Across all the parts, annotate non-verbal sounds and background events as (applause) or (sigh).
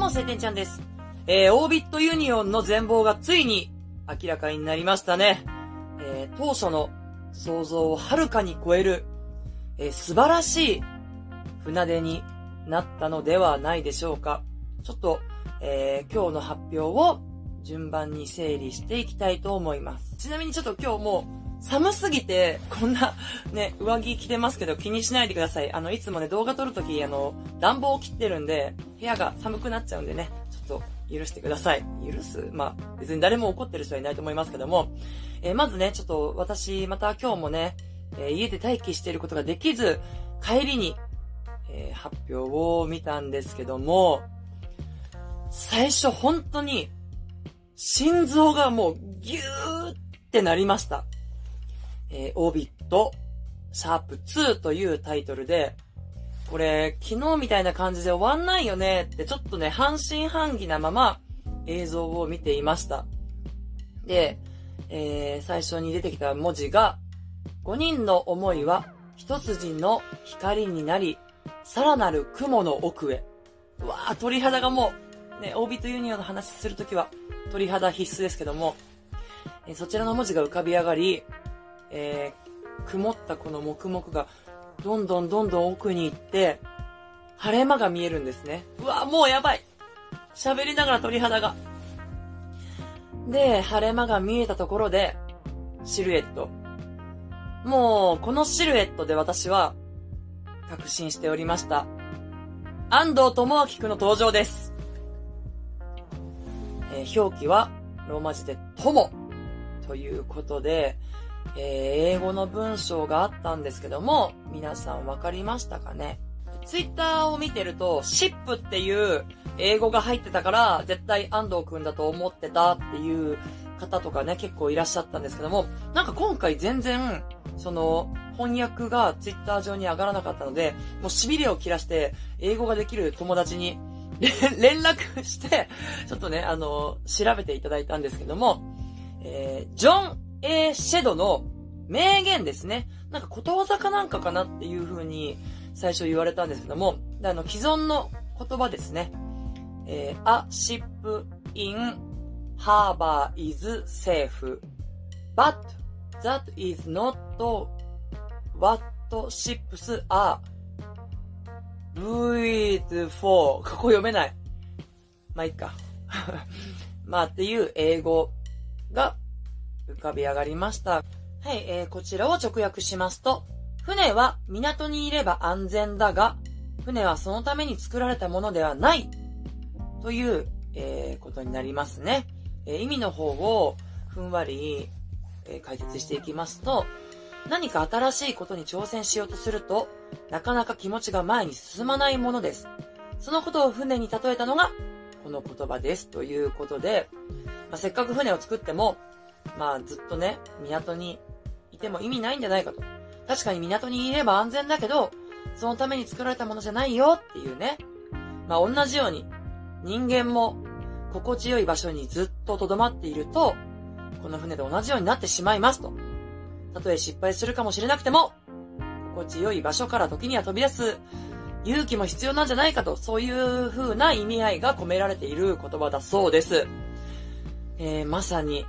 も、晴天ちゃんです。えー、オービットユニオンの全貌がついに明らかになりましたね。えー、当初の想像をはるかに超える、えー、素晴らしい船出になったのではないでしょうか。ちょっと、えー、今日の発表を順番に整理していきたいと思います。ちなみにちょっと今日も寒すぎて、こんなね、上着着てますけど気にしないでください。あの、いつもね、動画撮るとき、あの、暖房を切ってるんで、部屋が寒くなっちゃうんでね、ちょっと許してください。許す？まあ、別に誰も怒ってる人はいないと思いますけども、えー、まずね、ちょっと私、また今日もね、えー、家で待機していることができず、帰りに、えー、発表を見たんですけども、最初本当に、心臓がもうギューってなりました。えー、オービット、シャープ2というタイトルで、これ、昨日みたいな感じで終わんないよねってちょっとね、半信半疑なまま映像を見ていました。で、えー、最初に出てきた文字が、5人の思いは一筋の光になり、さらなる雲の奥へ。うわぁ、鳥肌がもう、ね、オービットユニオンの話するときは、鳥肌必須ですけども、えー、そちらの文字が浮かび上がり、えー、曇ったこの黙々が、どんどんどんどん奥に行って、晴れ間が見えるんですね。うわ、もうやばい喋りながら鳥肌が。で、晴れ間が見えたところで、シルエット。もう、このシルエットで私は、確信しておりました。安藤智明くんの登場です。えー、表記は、ローマ字で友ということで、えー、英語の文章があったんですけども、皆さんわかりましたかね？ツイッターを見てると、シップっていう英語が入ってたから、絶対安藤くんだと思ってたっていう方とかね、結構いらっしゃったんですけども、なんか今回全然、その、翻訳がツイッター上に上がらなかったので、もう痺れを切らして、英語ができる友達に (laughs) 連絡して、ちょっとね、あの、調べていただいたんですけども、えー、ジョン A シェドの名言ですね。なんかことわざかなんかかなっていう風に最初言われたんですけども、あの、既存の言葉ですね。えー、a ship in harbor is safe, but that is not what ships are built for ここ読めない。まあ、いいか。(laughs) まあ、っていう英語が浮かび上がりました。はい、えー、こちらを直訳しますと、船は港にいれば安全だが、船はそのために作られたものではない。という、えー、ことになりますね。えー、意味の方をふんわり、えー、解説していきますと、何か新しいことに挑戦しようとすると、なかなか気持ちが前に進まないものです。そのことを船に例えたのが、この言葉です。ということで、まあ、せっかく船を作っても、まあずっとね、港にいても意味ないんじゃないかと。確かに港にいれば安全だけど、そのために作られたものじゃないよっていうね。まあ同じように、人間も心地よい場所にずっと留まっていると、この船で同じようになってしまいますと。たとえ失敗するかもしれなくても、心地よい場所から時には飛び出す勇気も必要なんじゃないかと、そういう風な意味合いが込められている言葉だそうです。えー、まさに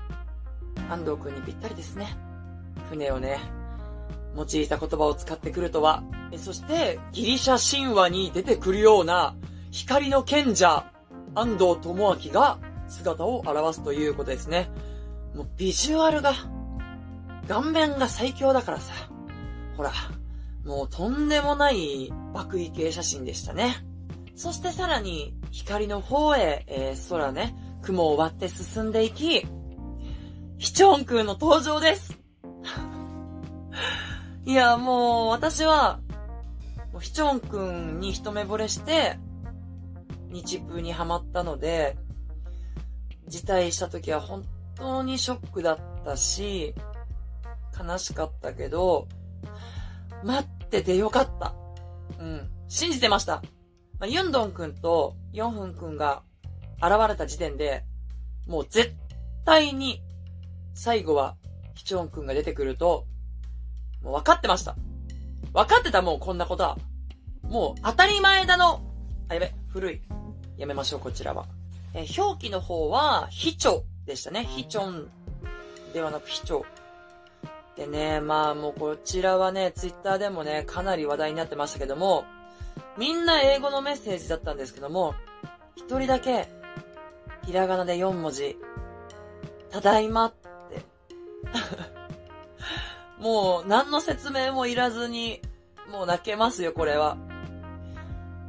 安藤くんにぴったりですね。船をね、用いた言葉を使ってくるとは。そして、ギリシャ神話に出てくるような、光の賢者、安藤智明が姿を表すということですね。もうビジュアルが、顔面が最強だからさ。ほら、もうとんでもない爆衣系写真でしたね。そしてさらに、光の方へ、えー、空ね、雲を割って進んでいき、ヒチョン君の登場です (laughs) いや、もう、私は、もうヒチョン君に一目惚れして、日風にハマったので、辞退した時は本当にショックだったし、悲しかったけど、待っててよかった。うん。信じてました。まあ、ユンドン君とヨンフン君が現れた時点で、もう絶対に最後は、ヒチョン君が出てくると、もう分かってました。分かってたもうこんなことは。もう当たり前だの。あ、やべ、古い。やめましょう、こちらは。え、表記の方は、ヒチョでしたね。ヒチョンではなくヒチョ。でね、まあもうこちらはね、ツイッターでもね、かなり話題になってましたけども、みんな英語のメッセージだったんですけども、一人だけ、ひらがなで4文字、ただいまっ。(laughs) もう何の説明もいらずに、もう泣けますよ、これは。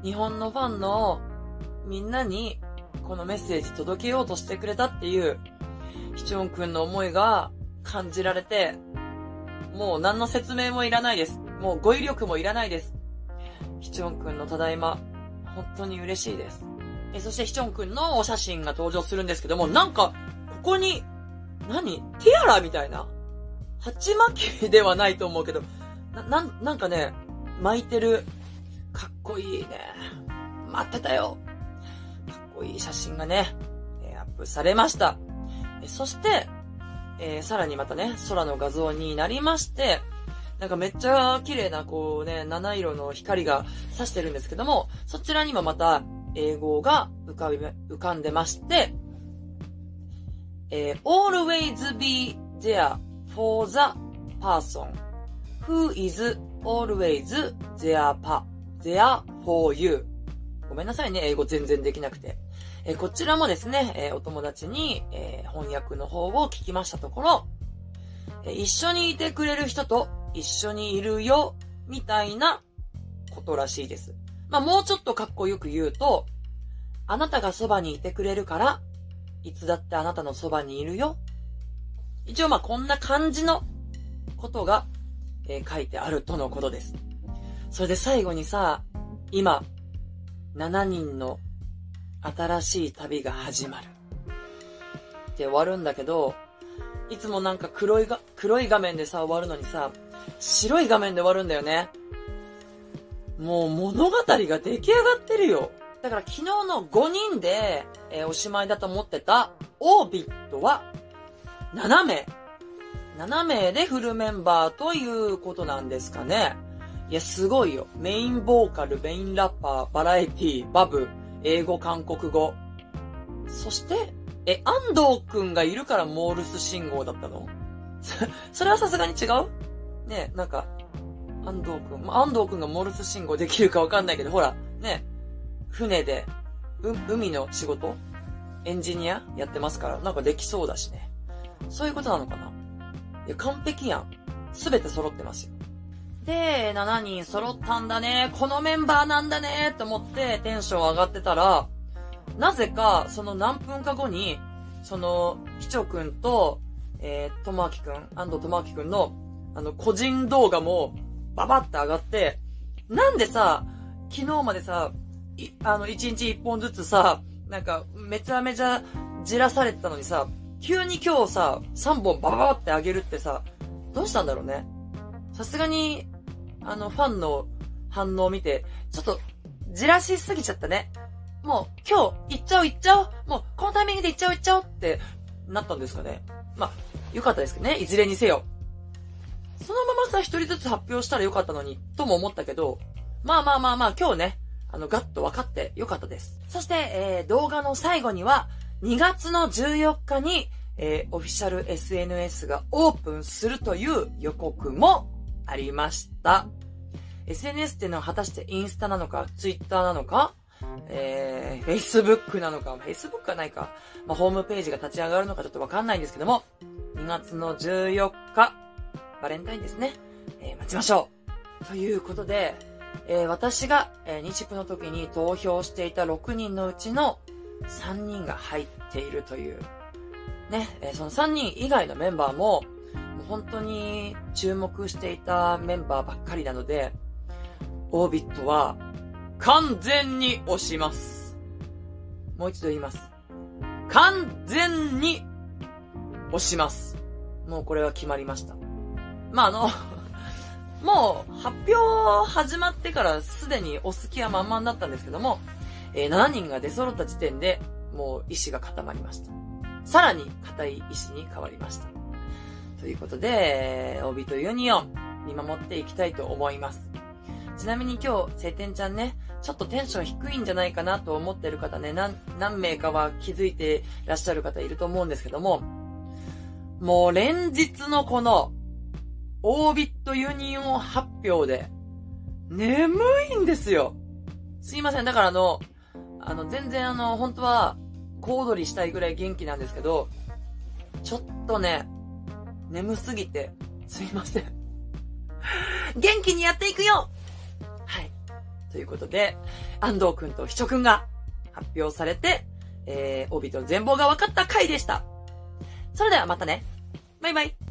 日本のファンのみんなにこのメッセージ届けようとしてくれたっていう、ヒチョン君の思いが感じられて、もう何の説明もいらないです。もう語彙力もいらないです。ヒチョン君のただいま、本当に嬉しいです。え、そしてヒチョン君のお写真が登場するんですけども、なんか、ここに、何？ティアラみたいな？鉢巻きではないと思うけど、な、なん、なんかね、巻いてる。かっこいいね。待ってたよ。かっこいい写真がね、えアップされました。えそして、えー、さらにまたね、空の画像になりまして、なんかめっちゃ綺麗な、こうね、七色の光が差してるんですけども、そちらにもまた、英語が浮かび、浮かんでまして、えー、always be there for the person who is always there, pa, there for you? ごめんなさいね、英語全然できなくて。えー、こちらもですね、えー、お友達に、えー、翻訳の方を聞きましたところ、え一緒にいてくれる人と一緒にいるよ、みたいなことらしいです。まあ、もうちょっとかっこよく言うと、あなたがそばにいてくれるから、いつだってあなたのそばにいるよ。一応まあこんな感じのことが、えー、書いてあるとのことです。それで最後にさ、今、7人の新しい旅が始まる。って終わるんだけど、いつもなんか黒いが、黒い画面でさ、終わるのにさ、白い画面で終わるんだよね。もう物語が出来上がってるよ。だから昨日の5人で、えー、おしまいだと思ってたオービットは7名。7名でフルメンバーということなんですかね。いや、すごいよ。メインボーカル、メインラッパー、バラエティ、バブ、英語、韓国語。そして、え、安藤くんがいるからモールス信号だったの？(laughs) それはさすがに違う？ねなんか、安藤くん、安藤くんがモールス信号できるかわかんないけど、ほら、ね船で、う、海の仕事？エンジニア？やってますから、なんかできそうだしね。そういうことなのかな？いや、完璧やん。すべて揃ってますよ。で、7人揃ったんだね。このメンバーなんだねって思ってテンション上がってたら、なぜか、その何分か後に、その、ひちょくんと、えー、ともあきくん、安藤ともあきくんの、あの、個人動画も、ババって上がって、なんでさ、昨日までさ、あの、一日一本ずつさ、なんか、めちゃめちゃじらされてたのにさ、急に今日さ、3本バババってあげるってさ、どうしたんだろうね。さすがに、あの、ファンの反応を見て、ちょっと、じらしすぎちゃったね。もう、今日、行っちゃおう行っちゃおうもう、このタイミングで行っちゃおう行っちゃおうってなったんですかね。まあ、よかったですけどね、いずれにせよ。そのままさ、一人ずつ発表したらよかったのに、とも思ったけど、まあまあまあまあ、今日ね、あの、ガッと分かってよかったです。そして、えー、動画の最後には、2月の14日に、えー、オフィシャル SNS がオープンするという予告もありました。SNS っていうのは果たしてインスタなのか、ツイッターなのか、えー、Facebook なのか、Facebook はないか、まあ、ホームページが立ち上がるのかちょっとわかんないんですけども、2月の14日、バレンタインですね。えー、待ちましょう。ということで、えー、私が、えー、日プの時に投票していた6人のうちの3人が入っているという、ね、えー、その3人以外のメンバーも、もう本当に注目していたメンバーばっかりなので、オービットは完全に押します。もう一度言います。完全に押します。もうこれは決まりました。まあ、あのもう、発表始まってからすでにお好きは満々だったんですけども、えー、7人が出揃った時点で、もう意志が固まりました。さらに、固い意志に変わりました。ということで、オービットユニオン、見守っていきたいと思います。ちなみに今日、晴天ちゃんね、ちょっとテンション低いんじゃないかなと思ってる方ね、何、何名かは気づいていらっしゃる方いると思うんですけども、もう連日のこの、オービットユニオン発表で、眠いんですよ。すいません。だからあの、あの、全然あの、本当は、小躍りしたいぐらい元気なんですけど、ちょっとね、眠すぎて、すいません。元気にやっていくよはい。ということで、安藤くんと秘書くんが発表されて、えー、オービットの全貌が分かった回でした。それではまたね。バイバイ。